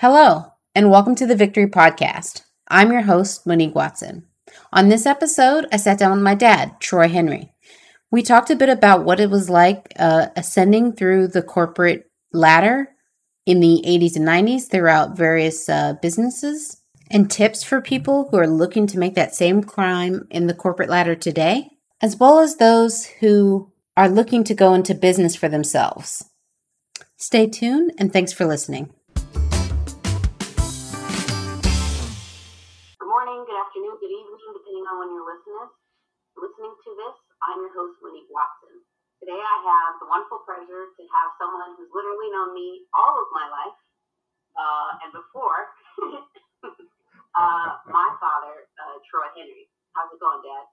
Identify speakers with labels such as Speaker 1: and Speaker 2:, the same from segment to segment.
Speaker 1: Hello, and welcome to the Victory Podcast. I'm your host, Monique Watson. On this episode, I sat down with my dad, Troy Henry. We talked a bit about what it was like uh, ascending through the corporate ladder in the 80s and 90s throughout various uh, businesses and tips for people who are looking to make that same climb in the corporate ladder today, as well as those who are looking to go into business for themselves. Stay tuned and thanks for listening.
Speaker 2: I'm your host, Monique Watson. Today I have the wonderful pleasure to have someone who's literally known me all of my life, uh, and before, uh, my father, uh, Troy Henry. How's it going, Dad?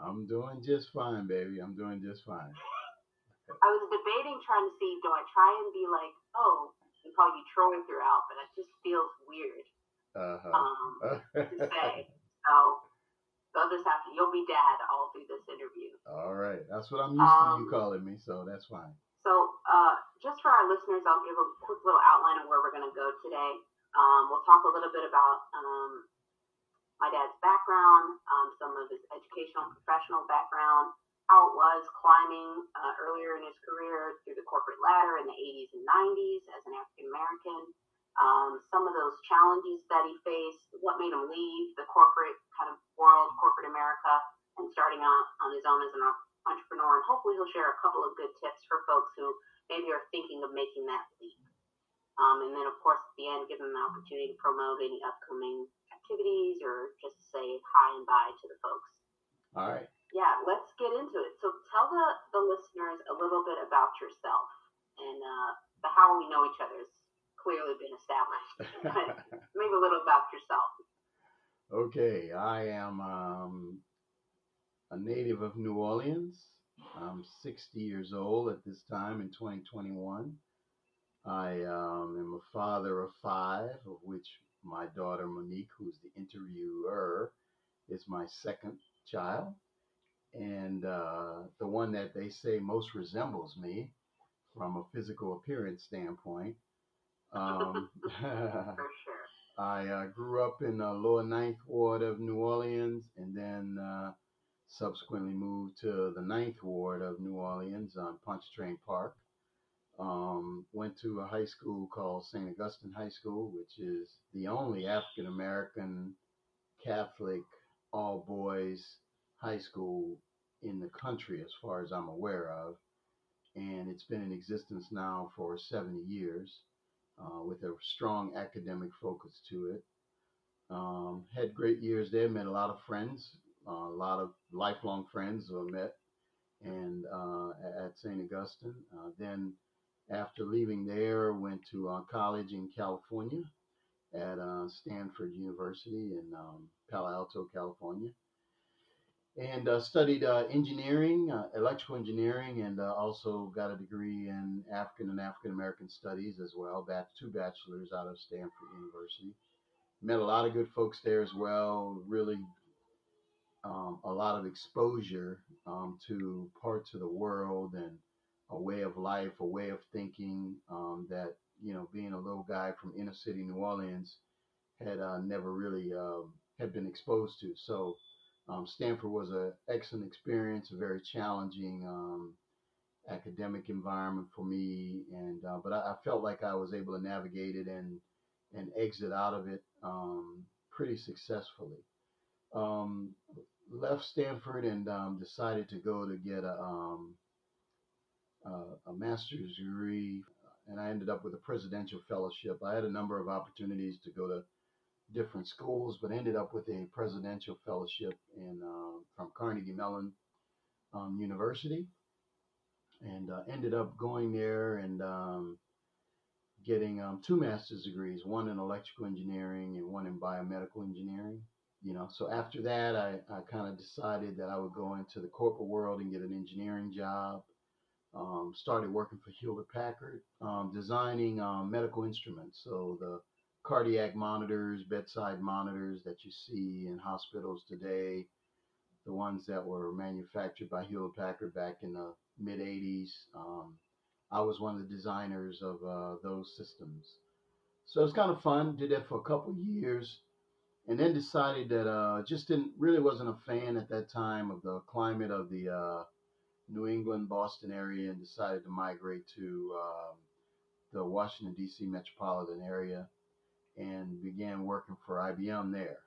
Speaker 3: I'm doing just fine, baby. I'm doing just fine.
Speaker 2: I was debating trying to see, do I try and be like, oh, and call you Troy throughout, but it just feels weird uh-huh. um, to say. So They'll just have to, you'll be dad all through this interview.
Speaker 3: All right. That's what I'm used um, to you um, calling me, so that's fine.
Speaker 2: So, uh, just for our listeners, I'll give a quick little outline of where we're going to go today. Um, we'll talk a little bit about um, my dad's background, um, some of his educational and professional background, how it was climbing uh, earlier in his career through the corporate ladder in the 80s and 90s as an African American, um, some of those challenges that he faced, what made him leave the corporate kind of world, corporate America, and starting out on his own as an entrepreneur. And hopefully, he'll share a couple of good tips for folks who maybe are thinking of making that leap. Um, and then, of course, at the end, give them the opportunity to promote any upcoming activities or just say hi and bye to the folks.
Speaker 3: All right.
Speaker 2: Yeah, let's get into it. So, tell the, the listeners a little bit about yourself and uh, the how we know each other clearly been established. maybe a little about yourself.
Speaker 3: Okay, I am um, a native of New Orleans. I'm 60 years old at this time in 2021. I um, am a father of five, of which my daughter Monique, who's the interviewer, is my second child. And uh, the one that they say most resembles me from a physical appearance standpoint. Um, I uh, grew up in the lower ninth ward of New Orleans and then uh, subsequently moved to the ninth ward of New Orleans on Pontchartrain Park. Um, went to a high school called St. Augustine High School, which is the only African American Catholic all boys high school in the country, as far as I'm aware of. And it's been in existence now for 70 years uh, with a strong academic focus to it. Um, had great years there, met a lot of friends, uh, a lot of lifelong friends I met and uh, at St. Augustine. Uh, then after leaving there, went to college in California at uh, Stanford University in um, Palo Alto, California and uh, studied uh, engineering, uh, electrical engineering, and uh, also got a degree in African and African American studies as well. Bat- two bachelors out of Stanford University. Met a lot of good folks there as well. Really, um, a lot of exposure um, to parts of the world and a way of life, a way of thinking um, that you know, being a little guy from inner city New Orleans, had uh, never really um, had been exposed to. So um, Stanford was an excellent experience, a very challenging um, academic environment for me, and uh, but I, I, felt like I was able to navigate it and and exit out of it um, pretty successfully. Um, left Stanford and um, decided to go to get um, a, a master's degree, and I ended up with a presidential fellowship. I had a number of opportunities to go to different schools, but ended up with a presidential fellowship in uh, from Carnegie Mellon um, University, and uh, ended up going there and um, getting um, two master's degrees, one in electrical engineering and one in biomedical engineering. You know, so after that, I, I kind of decided that I would go into the corporate world and get an engineering job. Um, started working for Hewlett Packard, um, designing medical instruments. So the cardiac monitors, bedside monitors that you see in hospitals today, the ones that were manufactured by Hewlett Packard back in the mid 80s. Um, I was one of the designers of uh, those systems. So it was kind of fun. Did that for a couple years, and then decided that uh, just didn't really wasn't a fan at that time of the climate of the uh, New England, Boston area, and decided to migrate to um, the Washington D.C. metropolitan area, and began working for IBM there,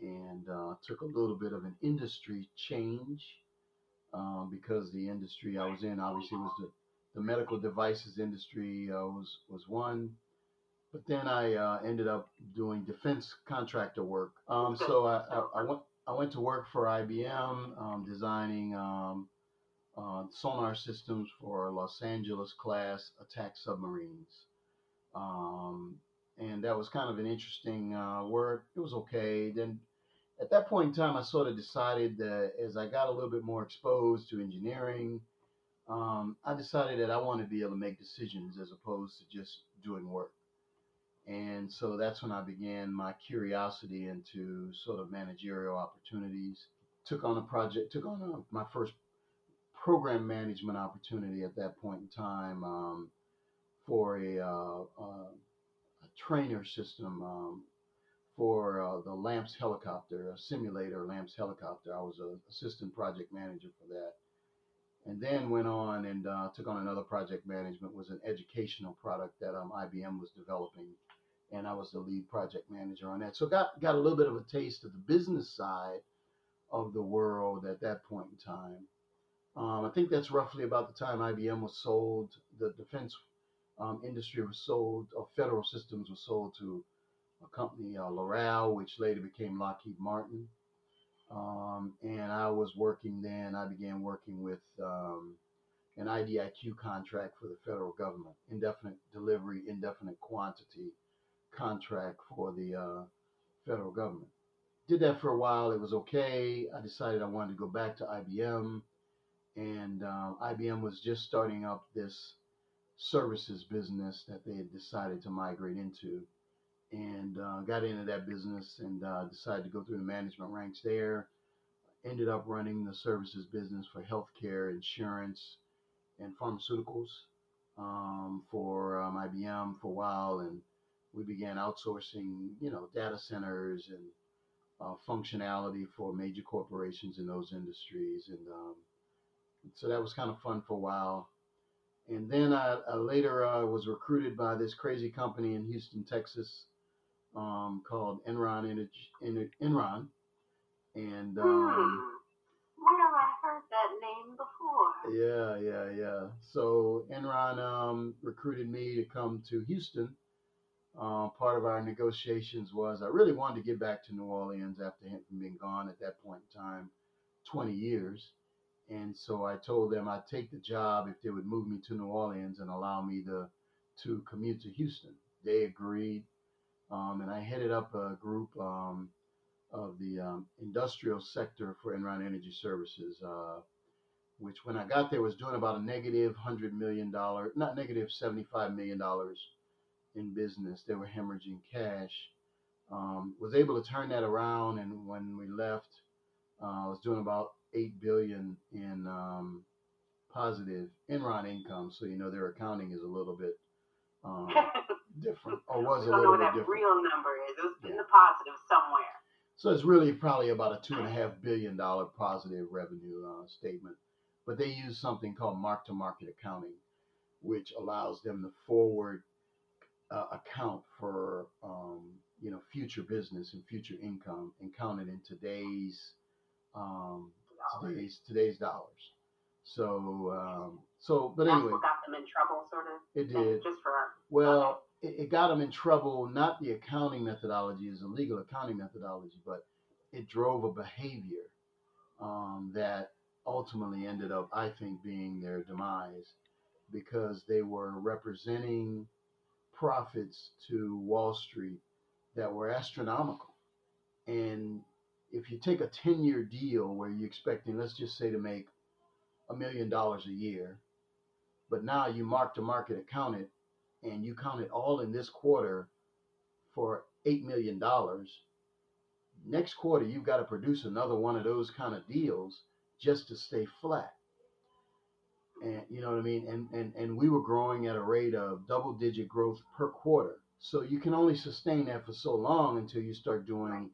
Speaker 3: and uh, took a little bit of an industry change um, because the industry I was in obviously was the, the medical devices industry uh, was was one, but then I uh, ended up doing defense contractor work. Um, so I, I, I, went I went to work for IBM um, designing um, uh, sonar systems for Los Angeles class attack submarines. Um, and that was kind of an interesting uh, work. It was okay. Then at that point in time, I sort of decided that as I got a little bit more exposed to engineering, um, I decided that I wanted to be able to make decisions as opposed to just doing work. And so that's when I began my curiosity into sort of managerial opportunities. Took on a project, took on a, my first program management opportunity at that point in time um, for a, uh, uh, trainer system um, for uh, the LAMPS helicopter, a simulator LAMPS helicopter. I was an assistant project manager for that. And then went on and uh, took on another project management, was an educational product that um, IBM was developing. And I was the lead project manager on that. So got, got a little bit of a taste of the business side of the world at that point in time. Um, I think that's roughly about the time IBM was sold, the defense um, industry was sold, or federal systems was sold to a company, uh, Loral, which later became Lockheed Martin. Um, and I was working then, I began working with um, an IDIQ contract for the federal government, indefinite delivery, indefinite quantity contract for the uh, federal government. Did that for a while, it was okay. I decided I wanted to go back to IBM, and uh, IBM was just starting up this services business that they had decided to migrate into and uh, got into that business and uh, decided to go through the management ranks there. Ended up running the services business for healthcare, insurance, and pharmaceuticals um, for um, IBM for a while, and we began outsourcing, you know, data centers and uh, functionality for major corporations in those industries, and um, so that was kind of fun for a while. And then I, I later uh, was recruited by this crazy company in Houston, Texas, um, called Enron Energy, Enron, and um,
Speaker 2: hmm. Have I heard that name before?
Speaker 3: Yeah, yeah, yeah. So Enron um, recruited me to come to Houston. Uh, part of our negotiations was I really wanted to get back to New Orleans after Hinton being gone at that point in time, 20 years. And so I told them I'd take the job if they would move me to New Orleans and allow me to to commute to Houston. They agreed um, and I headed up a group um, of the um, industrial sector for Enron Energy Services, uh, which when I got there was doing about a negative hundred million dollar, not negative seventy-five million dollars in business. They were hemorrhaging cash. Um, was able to turn that around, and when we left, uh, I was doing about eight billion in um, positive Enron income. So you know their accounting is a little bit um, different, or was a little
Speaker 2: bit
Speaker 3: different.
Speaker 2: I don't know what that real number is. It was yeah. in the positive somewhere.
Speaker 3: So it's really probably about a two and a half billion dollar positive revenue uh, statement, but they use something called mark-to-market accounting, which allows them to forward uh, account for um, you know future business and future income and count it in today's um, today's today's dollars. So um, so, but anyway,
Speaker 2: That's got them in trouble, sort of.
Speaker 3: It did.
Speaker 2: Just for
Speaker 3: well, okay. it, it, got them in trouble. Not the accounting methodology is a legal accounting methodology, but it drove a behavior um, that ultimately ended up, I think, being their demise because they were representing profits to Wall Street that were astronomical. And if you take a 10 year deal where you're expecting, let's just say, to make a million dollars a year, but now you mark to market account it and you count it all in this quarter for $8 million. Next quarter, you've got to produce another one of those kind of deals just to stay flat. And you know what I mean? And, and, and we were growing at a rate of double digit growth per quarter So you can only sustain that for so long until you start doing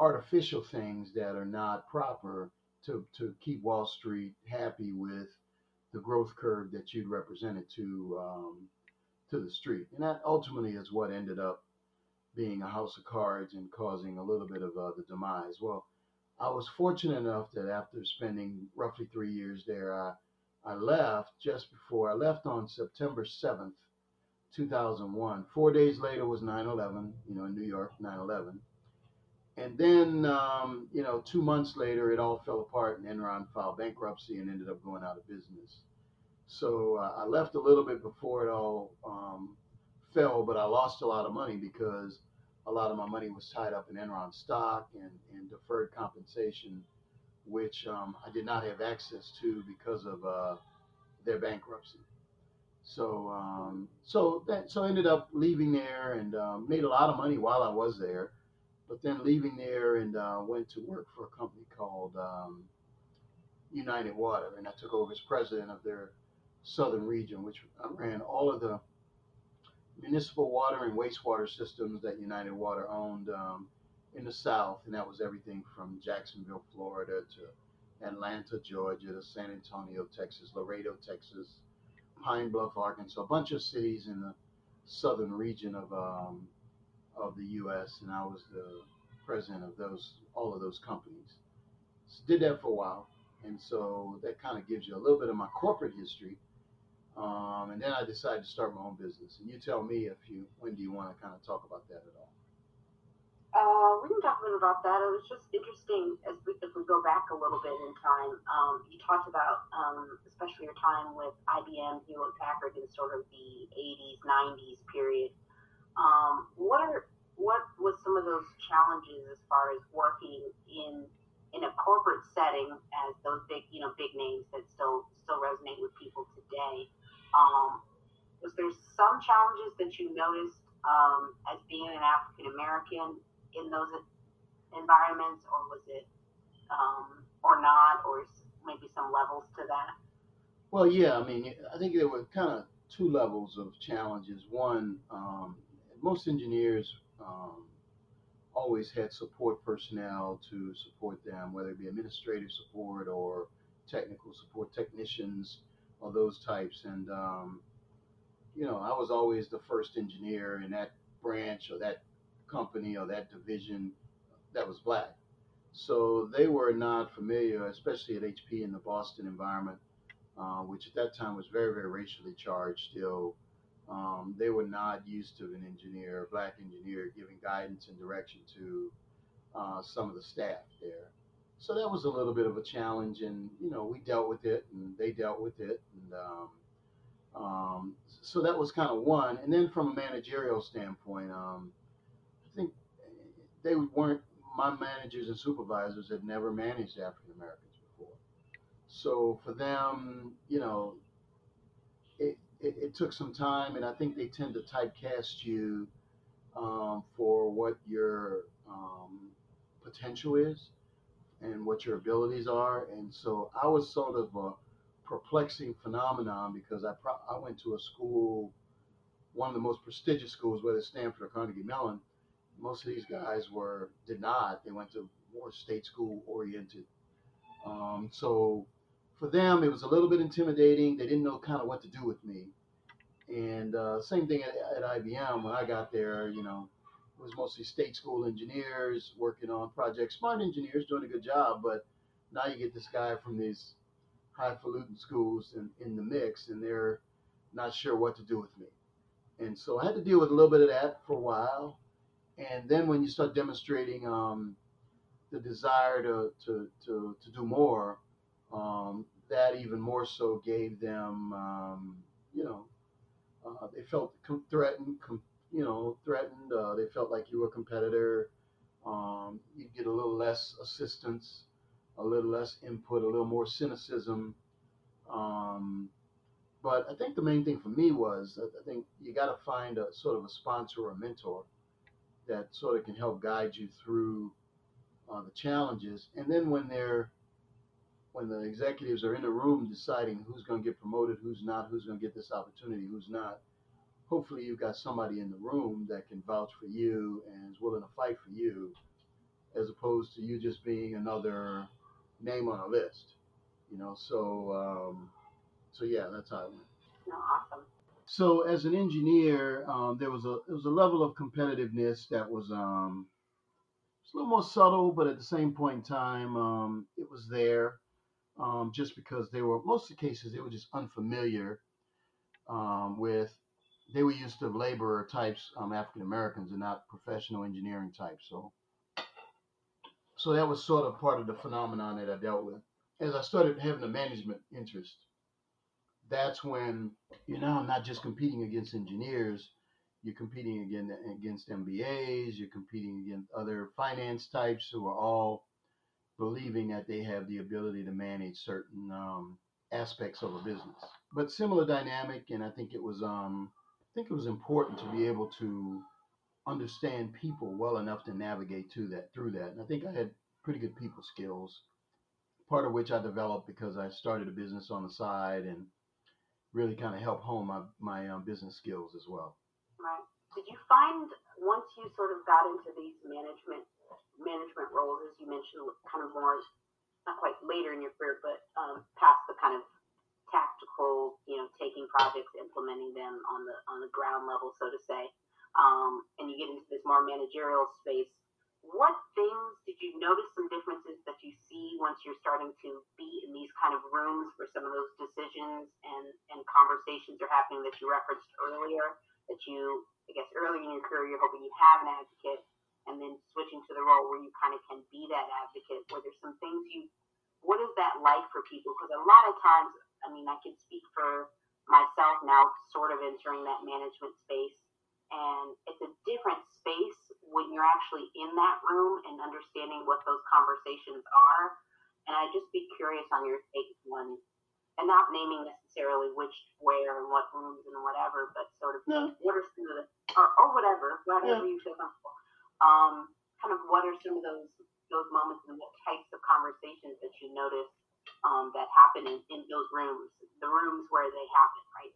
Speaker 3: artificial things that are not proper to, to keep Wall Street happy with the growth curve that you'd represented to um, to the street. And that ultimately is what ended up being a house of cards and causing a little bit of uh, the demise. Well, I was fortunate enough that after spending roughly three years there, I, I left just before I left on September 7th, 2001. Four days later was 9 11, you know, in New York, 9 11. And then, um, you know, two months later, it all fell apart and Enron filed bankruptcy and ended up going out of business. So uh, I left a little bit before it all um, fell, but I lost a lot of money because a lot of my money was tied up in Enron stock and, and deferred compensation, which um, I did not have access to because of uh, their bankruptcy. So, um, so that so I ended up leaving there and um, made a lot of money while I was there, but then leaving there and uh, went to work for a company called um, United Water, and I took over as president of their southern region, which ran all of the municipal water and wastewater systems that United Water owned um, in the South, and that was everything from Jacksonville, Florida, to Atlanta, Georgia, to San Antonio, Texas, Laredo, Texas, Pine Bluff, Arkansas, a bunch of cities in the southern region of um, of the U.S. And I was the president of those all of those companies. So did that for a while, and so that kind of gives you a little bit of my corporate history. Um, and then I decided to start my own business. And you tell me if you when do you want to kind of talk about that at all?
Speaker 2: Uh, we can talk a little bit about that. It was just interesting as we, if we go back a little bit in time. Um, you talked about, um, especially your time with IBM, Hewlett Packard, in sort of the 80s, 90s period. Um, what are what was some of those challenges as far as working in in a corporate setting as those big, you know, big names that still still resonate with people today? Um, was there some challenges that you noticed um, as being an African American in those environments, or was it, um, or not, or maybe some levels to that?
Speaker 3: Well, yeah, I mean, I think there were kind of two levels of challenges. One, um, most engineers um, always had support personnel to support them, whether it be administrative support or technical support technicians or those types. And, um, you know, I was always the first engineer in that branch or that company or that division that was black. So they were not familiar, especially at HP in the Boston environment, uh, which at that time was very, very racially charged still. Um, they were not used to an engineer, a black engineer, giving guidance and direction to uh, some of the staff there. So that was a little bit of a challenge, and you know we dealt with it, and they dealt with it, and um, um, so that was kind of one. And then from a managerial standpoint, um, I think they weren't my managers and supervisors had never managed African Americans before. So for them, you know, it, it, took some time, and I think they tend to typecast you um, for what your um, potential is and what your abilities are. And so I was sort of a perplexing phenomenon because I pro- I went to a school, one of the most prestigious schools, whether Stanford or Carnegie Mellon, most of these guys were did not. They went to more state school oriented. Um, so for them, it was a little bit intimidating. They didn't know kind of what to do with me. And uh, same thing at, at IBM when I got there. You know, it was mostly state school engineers working on projects, smart engineers doing a good job. But now you get this guy from these highfalutin schools in, in the mix, and they're not sure what to do with me. And so I had to deal with a little bit of that for a while and then when you start demonstrating um, the desire to, to, to, to do more, um, that even more so gave them, um, you know, uh, they felt com- threatened, com- you know, threatened. Uh, they felt like you were a competitor. Um, you get a little less assistance, a little less input, a little more cynicism. Um, but I think the main thing for me was I think you got to find a sort of a sponsor or a mentor that sort of can help guide you through uh, the challenges. And then when they're when the executives are in the room deciding who's going to get promoted, who's not, who's going to get this opportunity, who's not, hopefully you've got somebody in the room that can vouch for you and is willing to fight for you, as opposed to you just being another name on a list. You know, so um, so yeah, that's how it went.
Speaker 2: No, awesome.
Speaker 3: So as an engineer, um, there was a there was a level of competitiveness that was um, it's a little more subtle, but at the same point in time, um, it was there. Um, just because they were most of the cases they were just unfamiliar um, with they were used to laborer types, um, African Americans, and not professional engineering types. So, so that was sort of part of the phenomenon that I dealt with. As I started having a management interest, that's when you're now not just competing against engineers, you're competing again against MBAs, you're competing against other finance types who are all believing that they have the ability to manage certain um, aspects of a business. But similar dynamic, and I think it was um, I think it was important to be able to understand people well enough to navigate to that through that. And I think I had pretty good people skills, part of which I developed because I started a business on the side and really kind of helped hone my my um, business skills as well.
Speaker 2: Right. Did you find once you sort of got into these management management roles, as you mentioned, kind of more not quite later in your career, but um, past the kind of tactical, you know, taking projects, implementing them on the on the ground level, so to say, um, and you get into this more managerial space. What things did you notice some differences that you see once you're starting to be in these kind of rooms where some of those decisions and, and conversations are happening that you referenced earlier? That you, I guess, early in your career, you're hoping you have an advocate, and then switching to the role where you kind of can be that advocate, where there's some things you, what is that like for people? Because a lot of times, I mean, I can speak for myself now, sort of entering that management space, and it's a different space when you're actually in that room and understanding what those conversations are. And I'd just be curious on your take one, and not naming necessarily which, where, and what rooms and whatever, but sort of
Speaker 3: No.
Speaker 2: what are some of the, or, or whatever, whatever you feel comfortable. Um, kind of what are some of those those moments and what types of conversations that you notice um, that happen in, in those rooms, the rooms where they happen, right?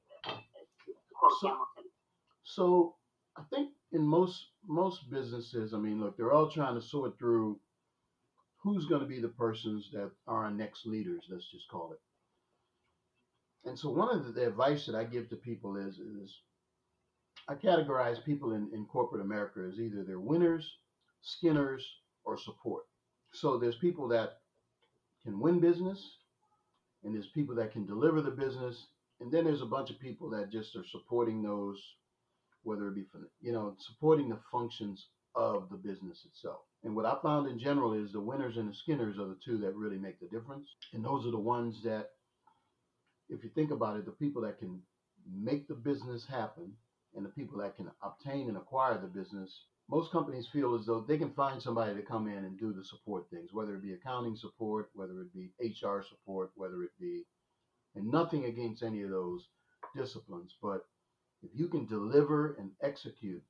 Speaker 2: To quote
Speaker 3: So-
Speaker 2: Hamilton.
Speaker 3: So I think in most most businesses, I mean, look, they're all trying to sort through who's going to be the persons that are our next leaders. Let's just call it. And so one of the, the advice that I give to people is is I categorize people in, in corporate America as either they're winners, skinners, or support. So there's people that can win business, and there's people that can deliver the business, and then there's a bunch of people that just are supporting those whether it be for you know supporting the functions of the business itself. And what I found in general is the winners and the skinners are the two that really make the difference. And those are the ones that, if you think about it, the people that can make the business happen and the people that can obtain and acquire the business. Most companies feel as though they can find somebody to come in and do the support things, whether it be accounting support, whether it be HR support, whether it be, and nothing against any of those disciplines, but if you can deliver and execute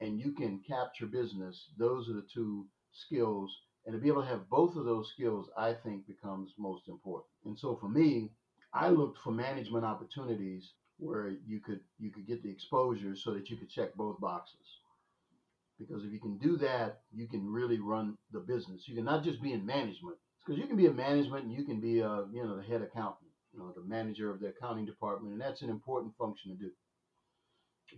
Speaker 3: and you can capture business, those are the two skills. And to be able to have both of those skills, I think becomes most important. And so for me, I looked for management opportunities where you could you could get the exposure so that you could check both boxes. Because if you can do that, you can really run the business. You can not just be in management, because you can be in management and you can be a you know the head accountant, you know the manager of the accounting department, and that's an important function to do.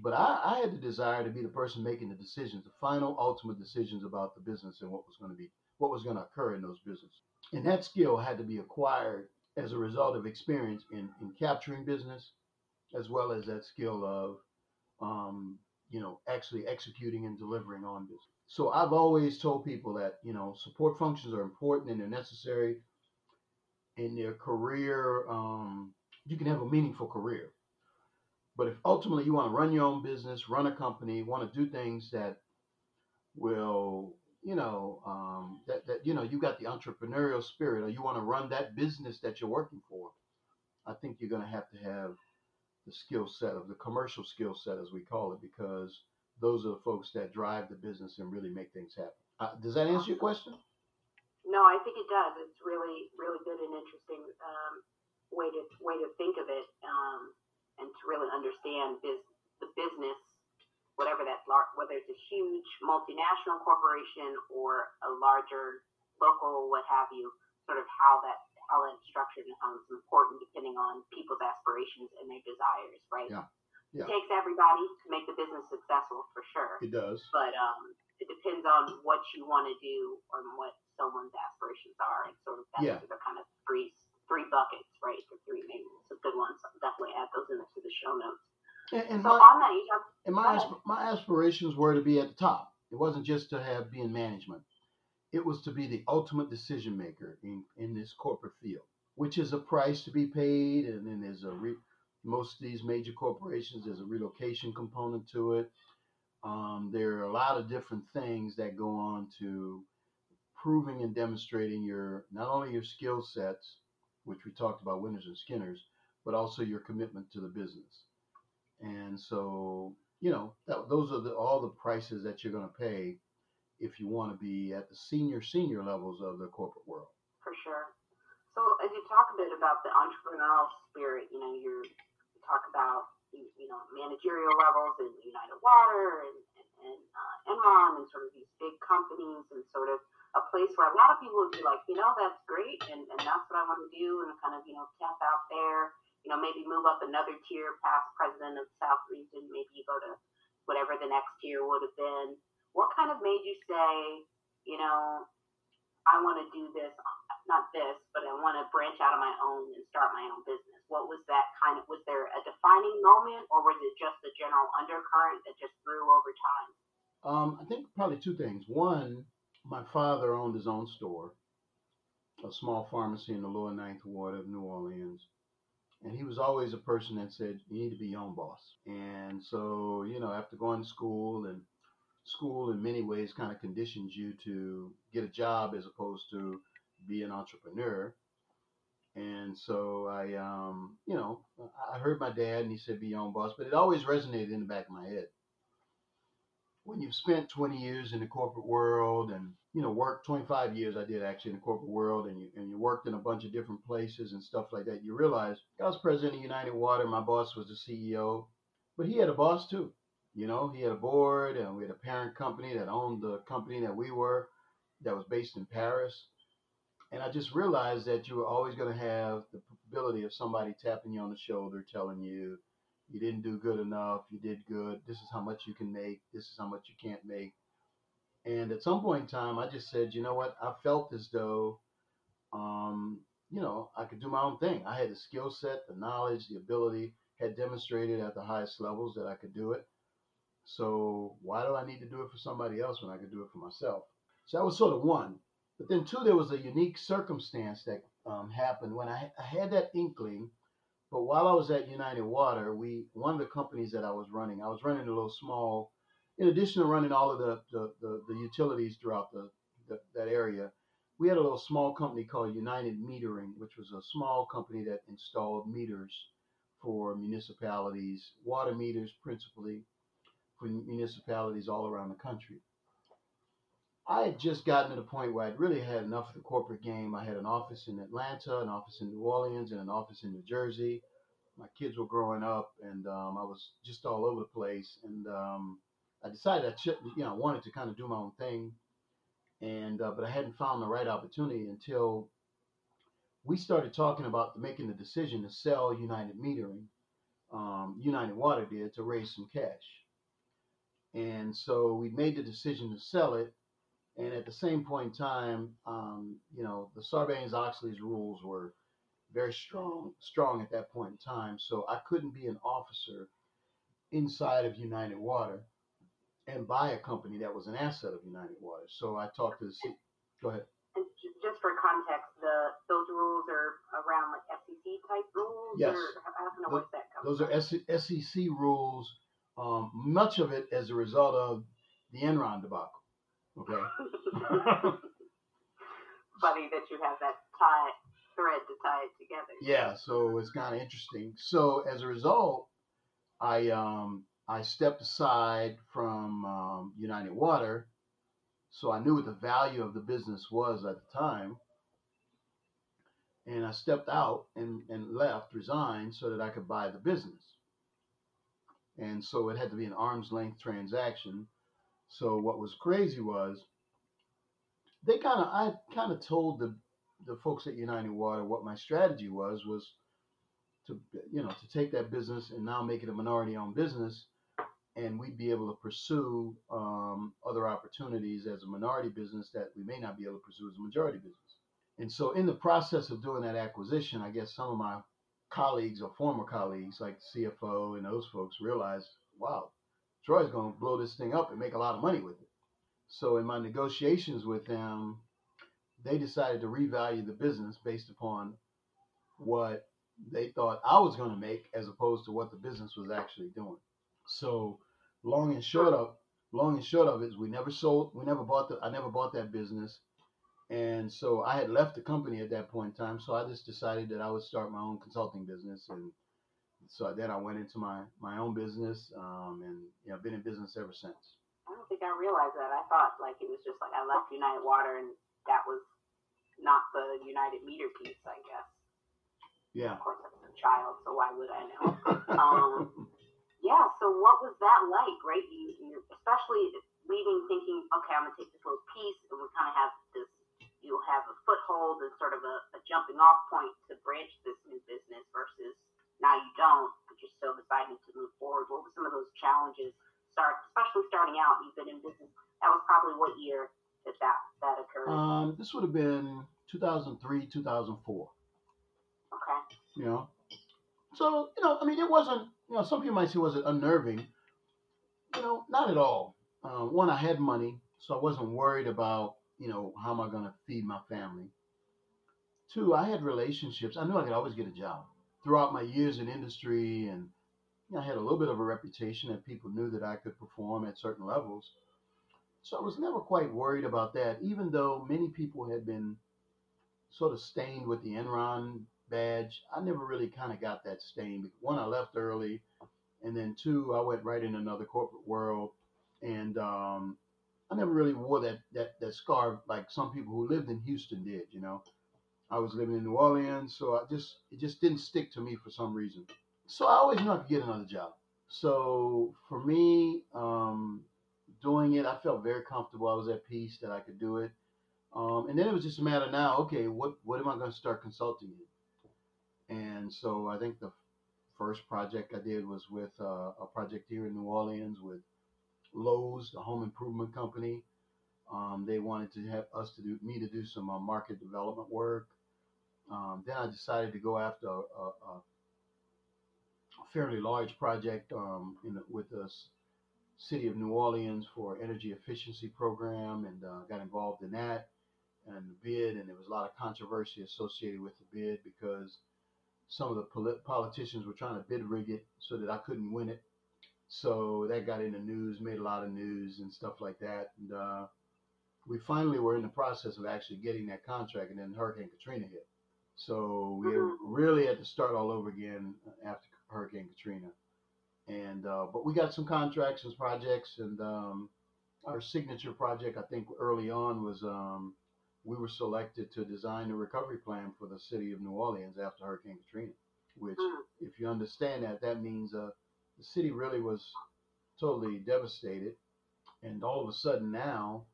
Speaker 3: But I, I had the desire to be the person making the decisions, the final, ultimate decisions about the business and what was going to be, what was going to occur in those businesses. And that skill had to be acquired as a result of experience in, in capturing business, as well as that skill of, um, you know, actually executing and delivering on business. So I've always told people that, you know, support functions are important and they're necessary in their career. Um, you can have a meaningful career but if ultimately you want to run your own business, run a company, want to do things that will, you know, um, that, that, you know, you got the entrepreneurial spirit or you want to run that business that you're working for, I think you're going to have to have the skill set of the commercial skill set, as we call it, because those are the folks that drive the business and really make things happen. Uh, does that answer your question?
Speaker 2: No, I think it does. It's really, really good and interesting um, way to way to think of it, um, and to really understand biz, the business, whatever that's lar- whether it's a huge multinational corporation or a larger local, what have you, sort of how that that's structured and how it's important depending on people's aspirations and their desires, right?
Speaker 3: Yeah. Yeah.
Speaker 2: It takes everybody to make the business successful for sure.
Speaker 3: It does.
Speaker 2: But um, it depends on what you want to do and what someone's aspirations are, and sort of that's
Speaker 3: Yeah.
Speaker 2: the kind of three three buckets, right? The three maybe some good ones. Definitely add those into the show notes.
Speaker 3: And, and
Speaker 2: So
Speaker 3: my,
Speaker 2: on that, you
Speaker 3: and my, asp- my aspirations were to be at the top. It wasn't just to have be in management. It was to be the ultimate decision maker in, in this corporate field, which is a price to be paid. And then there's a re- most of these major corporations, there's a relocation component to it. Um, there are a lot of different things that go on to proving and demonstrating your not only your skill sets, which we talked about winners and skinners, but also your commitment to the business. And so, you know, that, those are the, all the prices that you're going to pay if you want to be at the senior senior levels of the corporate world.
Speaker 2: for sure. So as you talk a bit about the entrepreneurial spirit, you know, you talk about you, you know managerial levels in United Water and and, and uh, Enron and sort of these big companies and sort of a place where a lot of people would be like, you know, that's great and, and that's what I want to do and kind of you know tap out there, you know, maybe move up another tier past president of South Region, maybe you go to whatever the next tier would have been. What kind of made you say, you know, I want to do this, not this, but I want to branch out on my own and start my own business? What was that kind of, was there a defining moment or was it just a general undercurrent that just grew over time?
Speaker 3: Um, I think probably two things. One, my father owned his own store, a small pharmacy in the lower ninth ward of New Orleans. And he was always a person that said, you need to be your own boss. And so, you know, after going to school and school in many ways kind of conditions you to get a job as opposed to be an entrepreneur. And so I, um, you know, I heard my dad and he said, be your own boss, but it always resonated in the back of my head when you've spent 20 years in the corporate world and you know worked 25 years i did actually in the corporate world and you, and you worked in a bunch of different places and stuff like that you realize i was president of united water my boss was the ceo but he had a boss too you know he had a board and we had a parent company that owned the company that we were that was based in paris and i just realized that you were always going to have the ability of somebody tapping you on the shoulder telling you you didn't do good enough, you did good, this is how much you can make, this is how much you can't make. And at some point in time, I just said, you know what, I felt as though, um, you know, I could do my own thing. I had the skill set, the knowledge, the ability, had demonstrated at the highest levels that I could do it. So why do I need to do it for somebody else when I could do it for myself? So that was sort of one. But then two, there was a unique circumstance that um, happened when I, I had that inkling but while I was at United Water, we one of the companies that I was running, I was running a little small. In addition to running all of the the, the, the utilities throughout the, the that area, we had a little small company called United Metering, which was a small company that installed meters for municipalities, water meters principally municipalities all around the country. I had just gotten to the point where I'd really had enough of the corporate game. I had an office in Atlanta, an office in New Orleans, and an office in New Jersey. My kids were growing up, and um, I was just all over the place. And um, I decided I you know, wanted to kind of do my own thing, and uh, but I hadn't found the right opportunity until we started talking about making the decision to sell United Metering. Um, United Water did to raise some cash, and so we made the decision to sell it and at the same point in time, um, you know, the Sarbanes-Oxley's rules were very strong, strong at that point in time. So I couldn't be an officer inside of United Water and buy a company that was an asset of United Water. So I talked to the C. Go ahead.
Speaker 2: And just for context, the those rules are around like SEC type rules.
Speaker 3: Yes.
Speaker 2: Or how how can I what's that come
Speaker 3: Those are SEC rules. Um, much of it as a result of the Enron debacle. Okay.
Speaker 2: Funny that you have that tie thread to tie it together.
Speaker 3: Yeah, so it's kind of interesting. So as a result, I um, I stepped aside from um, United Water, so I knew what the value of the business was at the time, and I stepped out and, and left, resigned, so that I could buy the business. And so it had to be an arm's length transaction. So what was crazy was they kind of I kind of told the the folks at United Water what my strategy was was to you know to take that business and now make it a minority owned business and we'd be able to pursue um, other opportunities as a minority business that we may not be able to pursue as a majority business. And so, in the process of doing that acquisition, I guess some of my colleagues or former colleagues, like CFO and those folks, realized, wow, Troy's going to blow this thing up and make a lot of money with it. So, in my negotiations with them, they decided to revalue the business based upon what they thought I was going to make as opposed to what the business was actually doing. So, long and short of long and short of it is we never sold we never bought the I never bought that business. And so I had left the company at that point in time. So I just decided that I would start my own consulting business. And so then I went into my, my own business um, and you know, been in business ever since.
Speaker 2: I don't think I realized that. I thought like it was just like I left United Water and that was not the United Meter piece, I guess.
Speaker 3: Yeah.
Speaker 2: Of course, I was a child, so why would I know? um, yeah. So what was that like, right? You, especially leaving thinking, okay, I'm gonna take this little piece, and we kind of have this. You'll have a foothold and sort of a, a jumping off point to branch this new business versus now you don't, but you're still deciding to move forward. What were some of those challenges? Start, especially starting out. You've been in business. That was probably what year that that, that occurred.
Speaker 3: Um, this would have been 2003, 2004.
Speaker 2: Okay.
Speaker 3: You know, so you know, I mean, it wasn't you know, some people might say was it unnerving. You know, not at all. Uh, one, I had money, so I wasn't worried about you know how am I going to feed my family. Two, I had relationships. I knew I could always get a job. Throughout my years in industry, and you know, I had a little bit of a reputation that people knew that I could perform at certain levels. So I was never quite worried about that, even though many people had been sort of stained with the Enron badge. I never really kind of got that stain. One, I left early, and then two, I went right in another corporate world, and um, I never really wore that that that scarf like some people who lived in Houston did. You know, I was living in New Orleans, so I just it just didn't stick to me for some reason. So I always knew I could get another job. So for me, um, doing it, I felt very comfortable. I was at peace that I could do it. Um, and then it was just a matter now, okay, what what am I going to start consulting in? And so I think the first project I did was with uh, a project here in New Orleans with Lowe's, the home improvement company. Um, they wanted to have us to do me to do some uh, market development work. Um, then I decided to go after a, a, a fairly large project um, the, with the city of New Orleans for energy efficiency program, and uh, got involved in that and the bid. And there was a lot of controversy associated with the bid because some of the polit- politicians were trying to bid rig it so that I couldn't win it. So that got in the news, made a lot of news and stuff like that. And uh, we finally were in the process of actually getting that contract, and then Hurricane Katrina hit. So we mm-hmm. really had to start all over again after Hurricane Katrina. And uh, but we got some contracts and projects, and um, our signature project, I think, early on was um, we were selected to design the recovery plan for the city of New Orleans after Hurricane Katrina. Which, mm. if you understand that, that means uh, the city really was totally devastated, and all of a sudden now,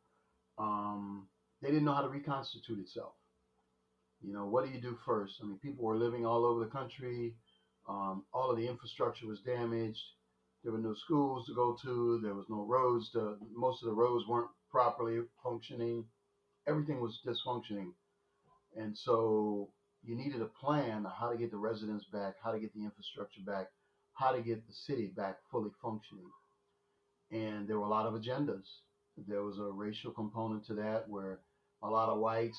Speaker 3: um, they didn't know how to reconstitute itself. You know, what do you do first? I mean, people were living all over the country. Um, all of the infrastructure was damaged. There were no schools to go to. There was no roads. To, most of the roads weren't properly functioning everything was dysfunctioning. And so you needed a plan on how to get the residents back, how to get the infrastructure back, how to get the city back fully functioning. And there were a lot of agendas. There was a racial component to that where a lot of whites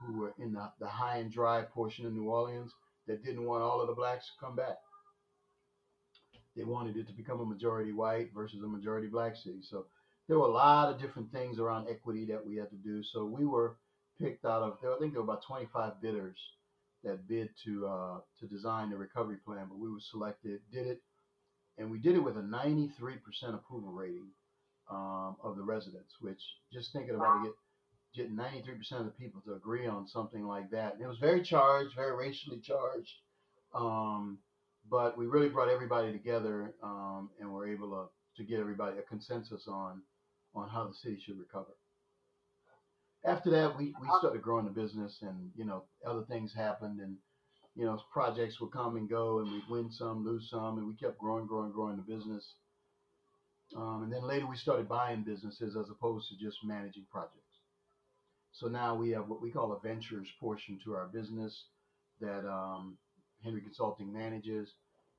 Speaker 3: who were in the, the high and dry portion of New Orleans that didn't want all of the blacks to come back. They wanted it to become a majority white versus a majority black city. So there were a lot of different things around equity that we had to do. So we were picked out of. I think there were about 25 bidders that bid to uh, to design the recovery plan, but we were selected, did it, and we did it with a 93% approval rating um, of the residents. Which just thinking about it, get 93% of the people to agree on something like that, and it was very charged, very racially charged. Um, but we really brought everybody together um, and were able to, to get everybody a consensus on on how the city should recover. After that, we, we started growing the business, and you know other things happened, and you know projects would come and go, and we'd win some, lose some, and we kept growing, growing, growing the business. Um, and then later we started buying businesses as opposed to just managing projects. So now we have what we call a ventures portion to our business that um, Henry Consulting manages,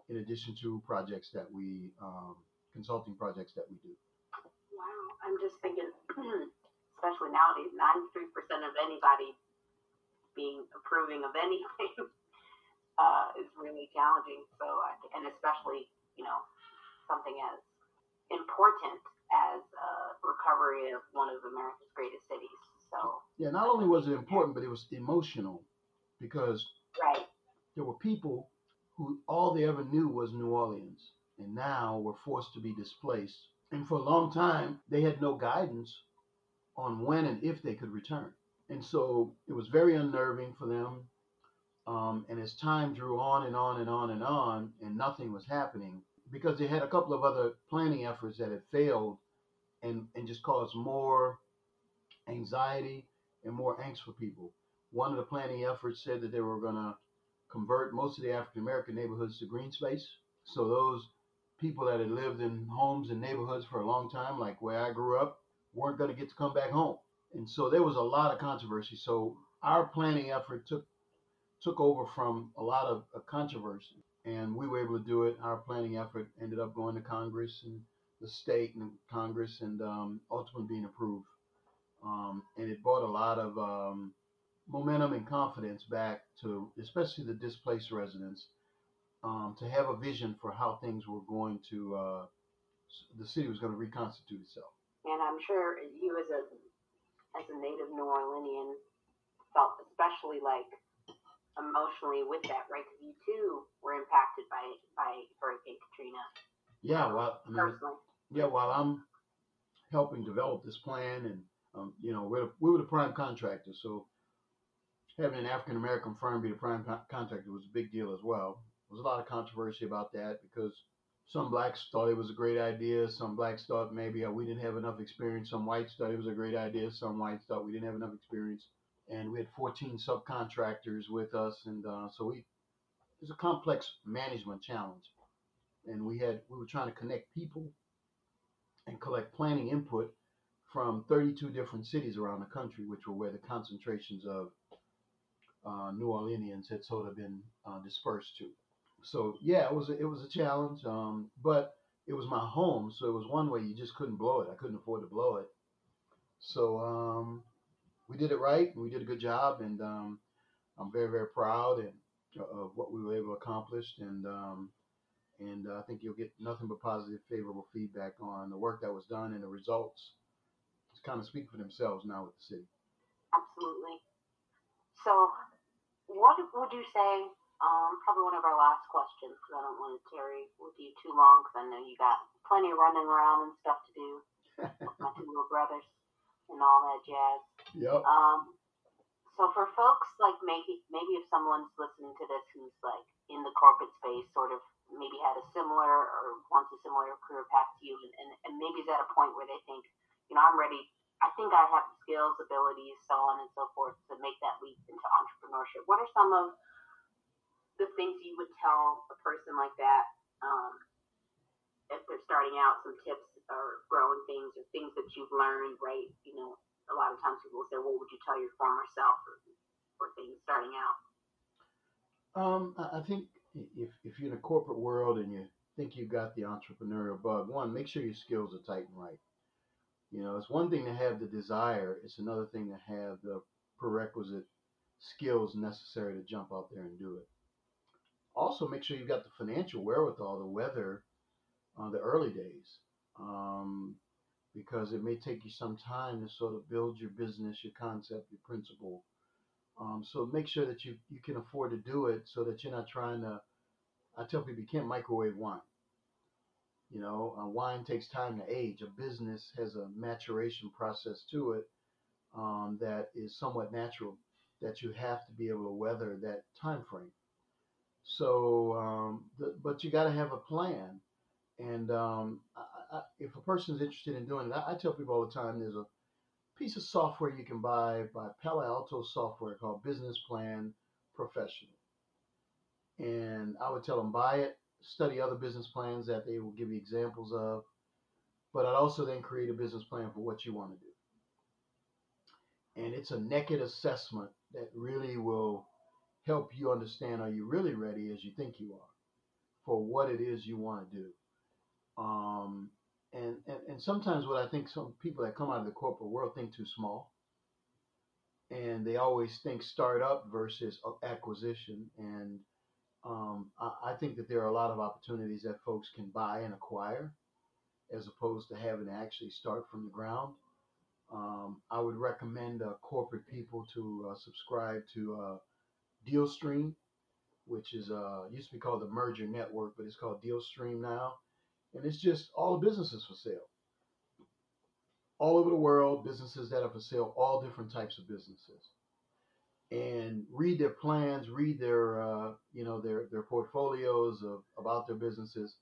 Speaker 3: in addition to projects that we um, consulting projects that we do.
Speaker 2: Wow, I'm just thinking, especially nowadays, 93% of anybody being approving of anything uh, is really challenging. So, and especially, you know, something as important as uh, recovery of one of America's greatest cities. So
Speaker 3: yeah, not only was it important, but it was emotional because
Speaker 2: right.
Speaker 3: there were people who all they ever knew was New Orleans, and now were forced to be displaced. And for a long time, they had no guidance on when and if they could return. And so it was very unnerving for them. Um, and as time drew on and on and on and on, and nothing was happening, because they had a couple of other planning efforts that had failed and, and just caused more anxiety and more angst for people. One of the planning efforts said that they were going to convert most of the African American neighborhoods to green space. So those people that had lived in homes and neighborhoods for a long time, like where I grew up, weren't going to get to come back home. And so there was a lot of controversy. So our planning effort took took over from a lot of controversy and we were able to do it. Our planning effort ended up going to Congress and the state and Congress, and um, ultimately being approved. Um, and it brought a lot of um, momentum and confidence back to, especially the displaced residents, um, to have a vision for how things were going to, uh, the city was going to reconstitute itself.
Speaker 2: And I'm sure you, as a as a native New Orleanian, felt especially like emotionally with that, right? Because you too were impacted by by Hurricane Katrina.
Speaker 3: Yeah, well, I mean, personally. yeah, while I'm helping develop this plan, and um, you know, we're we were the prime contractor, so having an African American firm be the prime contractor was a big deal as well. There was a lot of controversy about that because some blacks thought it was a great idea. Some blacks thought maybe uh, we didn't have enough experience. Some whites thought it was a great idea. Some whites thought we didn't have enough experience and we had 14 subcontractors with us, and uh, so we it's a complex management challenge, and we had we were trying to connect people and collect planning input from 32 different cities around the country, which were where the concentrations of uh, New Orleanians had sort of been uh, dispersed to. So yeah, it was a, it was a challenge, um, but it was my home, so it was one way you just couldn't blow it. I couldn't afford to blow it. So um, we did it right. And we did a good job, and um, I'm very very proud and uh, of what we were able to accomplish. And um, and uh, I think you'll get nothing but positive, favorable feedback on the work that was done and the results. Just kind of speak for themselves now with the city.
Speaker 2: Absolutely. So, what would you say? Um, probably one of our last questions because I don't want to tarry with you too long because I know you got plenty of running around and stuff to do with my two little brothers and all that jazz.
Speaker 3: Yep.
Speaker 2: Um, so for folks like maybe maybe if someone's listening to this who's like in the corporate space, sort of maybe had a similar or wants a similar career path to you, and, and, and maybe is at a point where they think, you know, I'm ready. I think I have the skills, abilities, so on and so forth to make that leap into entrepreneurship. What are some of the things you would tell a person like that um, if they're starting out? Some tips or growing things or things that you've learned, right? You know, a lot of times people will say, "What would you tell your former self?" or, things starting out.
Speaker 3: Um, I think if if you're in a corporate world and you think you've got the entrepreneurial bug, one, make sure your skills are tight and right. You know, it's one thing to have the desire; it's another thing to have the prerequisite skills necessary to jump out there and do it. Also, make sure you've got the financial wherewithal to weather uh, the early days um, because it may take you some time to sort of build your business, your concept, your principle. Um, so make sure that you, you can afford to do it so that you're not trying to. I tell people you can't microwave wine. You know, uh, wine takes time to age. A business has a maturation process to it um, that is somewhat natural that you have to be able to weather that time frame. So, um, the, but you got to have a plan. And um, I, I, if a person is interested in doing it, I, I tell people all the time there's a piece of software you can buy by Palo Alto Software called Business Plan Professional. And I would tell them buy it, study other business plans that they will give you examples of, but I'd also then create a business plan for what you want to do. And it's a naked assessment that really will help you understand are you really ready as you think you are for what it is you want to do. Um, and, and, and sometimes what I think some people that come out of the corporate world think too small. And they always think startup versus acquisition. And um, I, I think that there are a lot of opportunities that folks can buy and acquire as opposed to having to actually start from the ground. Um, I would recommend uh, corporate people to uh, subscribe to uh, DealStream, which is uh, used to be called the Merger Network, but it's called DealStream now and it's just all the businesses for sale. All over the world, businesses that are for sale, all different types of businesses. And read their plans, read their uh, you know their their portfolios of about their businesses.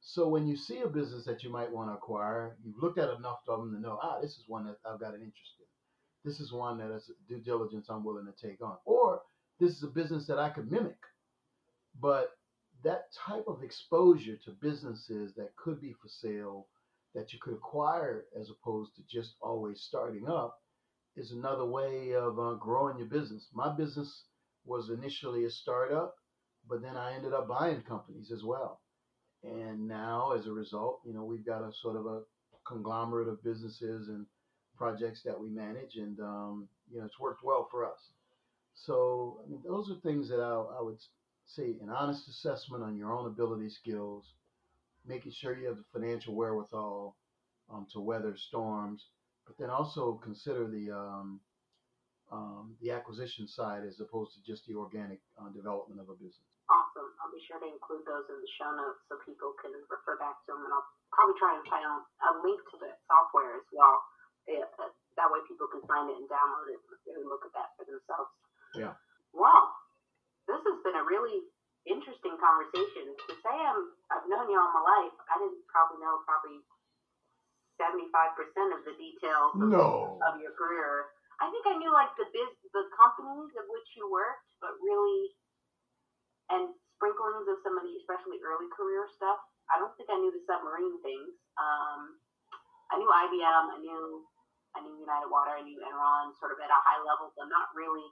Speaker 3: So when you see a business that you might want to acquire, you've looked at enough of them to know, ah, this is one that I've got an interest in. This is one that is due diligence I'm willing to take on. Or this is a business that I could mimic. But that type of exposure to businesses that could be for sale that you could acquire as opposed to just always starting up is another way of uh, growing your business. My business was initially a startup, but then I ended up buying companies as well. And now, as a result, you know, we've got a sort of a conglomerate of businesses and projects that we manage, and um, you know, it's worked well for us. So, I mean, those are things that I, I would say an honest assessment on your own ability skills, making sure you have the financial wherewithal um, to weather storms, but then also consider the um, um, the acquisition side as opposed to just the organic uh, development of a business.
Speaker 2: Awesome. I'll be sure to include those in the show notes so people can refer back to them, and I'll probably try and find a link to the software as well. It, uh, that way, people can find it and download it and look at that for themselves.
Speaker 3: Yeah.
Speaker 2: Wow this has been a really interesting conversation. To say I'm, I've known you all my life, I didn't probably know probably 75% of the details of,
Speaker 3: no.
Speaker 2: of your career. I think I knew like the biz, the companies of which you worked, but really, and sprinklings of some of the especially early career stuff. I don't think I knew the submarine things. Um, I knew IBM, I knew I knew United Water, I knew Enron, sort of at a high level, but not really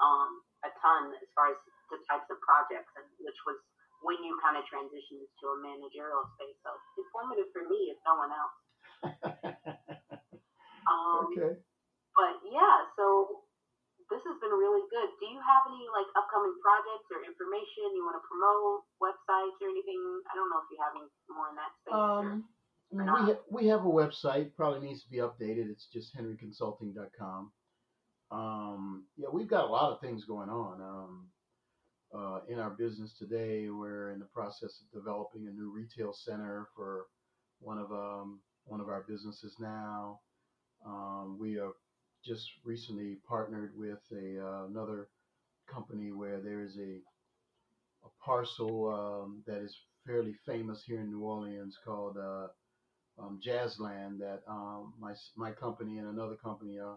Speaker 2: um, a ton as far as the types of projects, and which was when you kind of transitioned to a managerial space. So informative for me, if no one else.
Speaker 3: um, okay.
Speaker 2: But yeah, so this has been really good. Do you have any like upcoming projects or information you want to promote, websites or anything? I don't know if you have any more in that space. Um,
Speaker 3: or, or we, ha- we have a website, probably needs to be updated. It's just henryconsulting.com. Um, yeah, we've got a lot of things going on um, uh, in our business today. We're in the process of developing a new retail center for one of um, one of our businesses now. Um, we have just recently partnered with a uh, another company where there is a a parcel um, that is fairly famous here in New Orleans called uh, um, Jazzland that my my company and another company are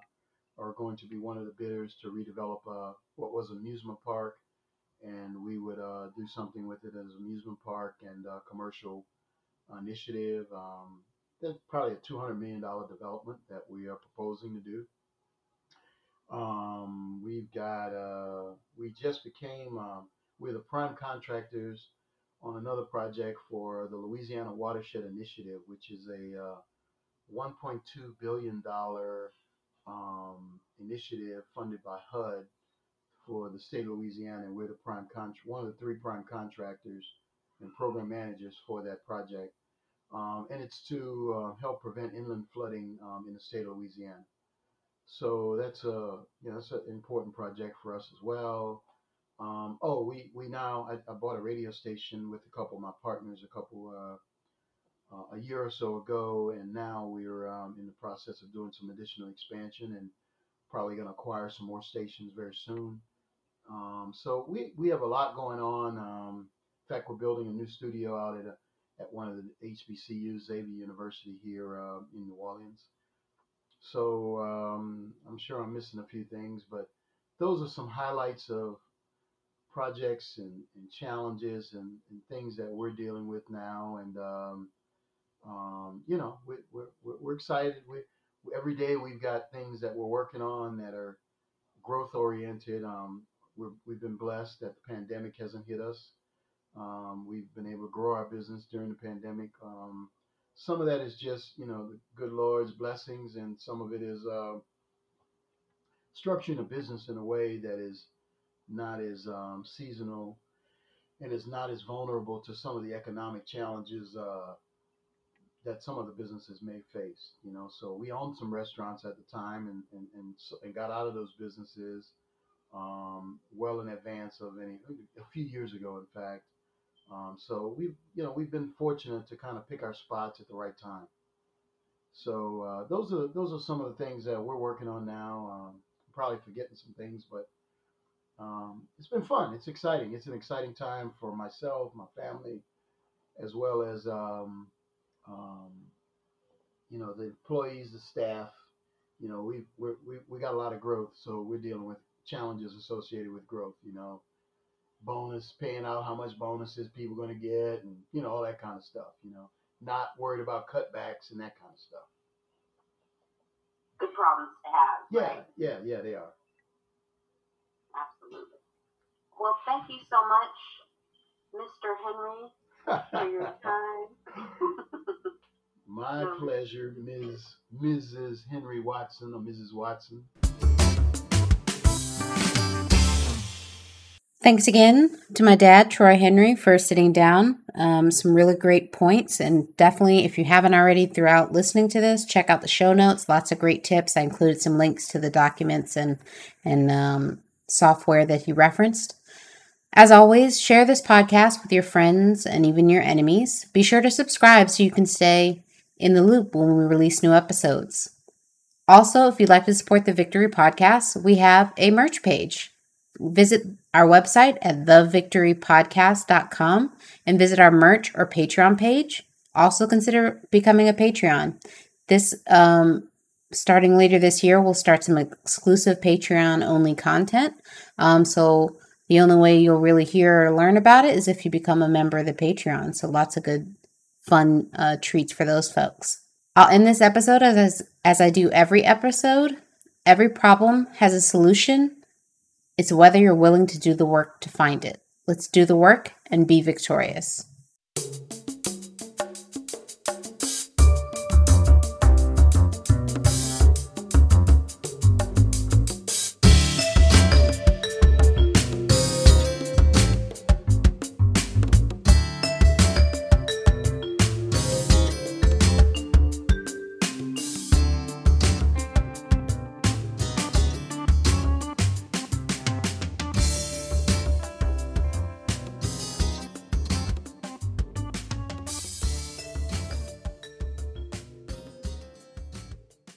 Speaker 3: are going to be one of the bidders to redevelop uh, what was amusement park, and we would uh, do something with it as amusement park and uh, commercial initiative. Um, that's probably a $200 million development that we are proposing to do. Um, we've got, uh, we just became, um, we're the prime contractors on another project for the Louisiana Watershed Initiative, which is a uh, $1.2 billion um, initiative funded by HUD for the state of Louisiana, and we're the prime con- one of the three prime contractors and program managers for that project. Um, and it's to uh, help prevent inland flooding um, in the state of Louisiana. So that's a you know that's an important project for us as well. Um, oh, we we now I, I, bought a radio station with a couple of my partners, a couple uh, uh, a year or so ago, and now we're um, in the process of doing some additional expansion and probably going to acquire some more stations very soon. Um, so we, we have a lot going on. Um, in fact, we're building a new studio out at, a, at one of the HBCUs, Xavier University here uh, in New Orleans. So um, I'm sure I'm missing a few things, but those are some highlights of projects and, and challenges and, and, things that we're dealing with now. And, um, you know, we, we're, we're excited. We, every day we've got things that we're working on that are growth oriented. Um, we have been blessed that the pandemic hasn't hit us. Um, we've been able to grow our business during the pandemic. Um, some of that is just, you know, the good Lord's blessings, and some of it is uh, structuring a business in a way that is not as um, seasonal and is not as vulnerable to some of the economic challenges uh, that some of the businesses may face. You know, so we owned some restaurants at the time and and and, so, and got out of those businesses um, well in advance of any a few years ago, in fact. Um, so we've you know we've been fortunate to kind of pick our spots at the right time. So uh, those are those are some of the things that we're working on now. Um, probably forgetting some things, but um, it's been fun. It's exciting. It's an exciting time for myself, my family, as well as um, um, you know the employees, the staff. You know we we we got a lot of growth, so we're dealing with challenges associated with growth. You know, bonus, paying out how much bonuses people going to get, and you know all that kind of stuff. You know, not worried about cutbacks and that kind of stuff.
Speaker 2: Good problems to have.
Speaker 3: Yeah,
Speaker 2: right?
Speaker 3: yeah, yeah, they are.
Speaker 2: Absolutely. Well, thank you so much, Mr. Henry, for your time.
Speaker 3: My pleasure, Ms. Mrs. Henry Watson or Mrs. Watson.
Speaker 1: Thanks again to my dad, Troy Henry, for sitting down. Um, some really great points. And definitely, if you haven't already throughout listening to this, check out the show notes. Lots of great tips. I included some links to the documents and, and um, software that he referenced. As always, share this podcast with your friends and even your enemies. Be sure to subscribe so you can stay in the loop when we release new episodes. Also, if you'd like to support the Victory Podcast, we have a merch page visit our website at thevictorypodcast.com and visit our merch or Patreon page. Also, consider becoming a Patreon. This, um, starting later this year, we'll start some exclusive Patreon only content. Um, so, the only way you'll really hear or learn about it is if you become a member of the Patreon. So, lots of good, fun uh, treats for those folks. I'll end this episode as, as, as I do every episode. Every problem has a solution it's whether you're willing to do the work to find it. Let's do the work and be victorious.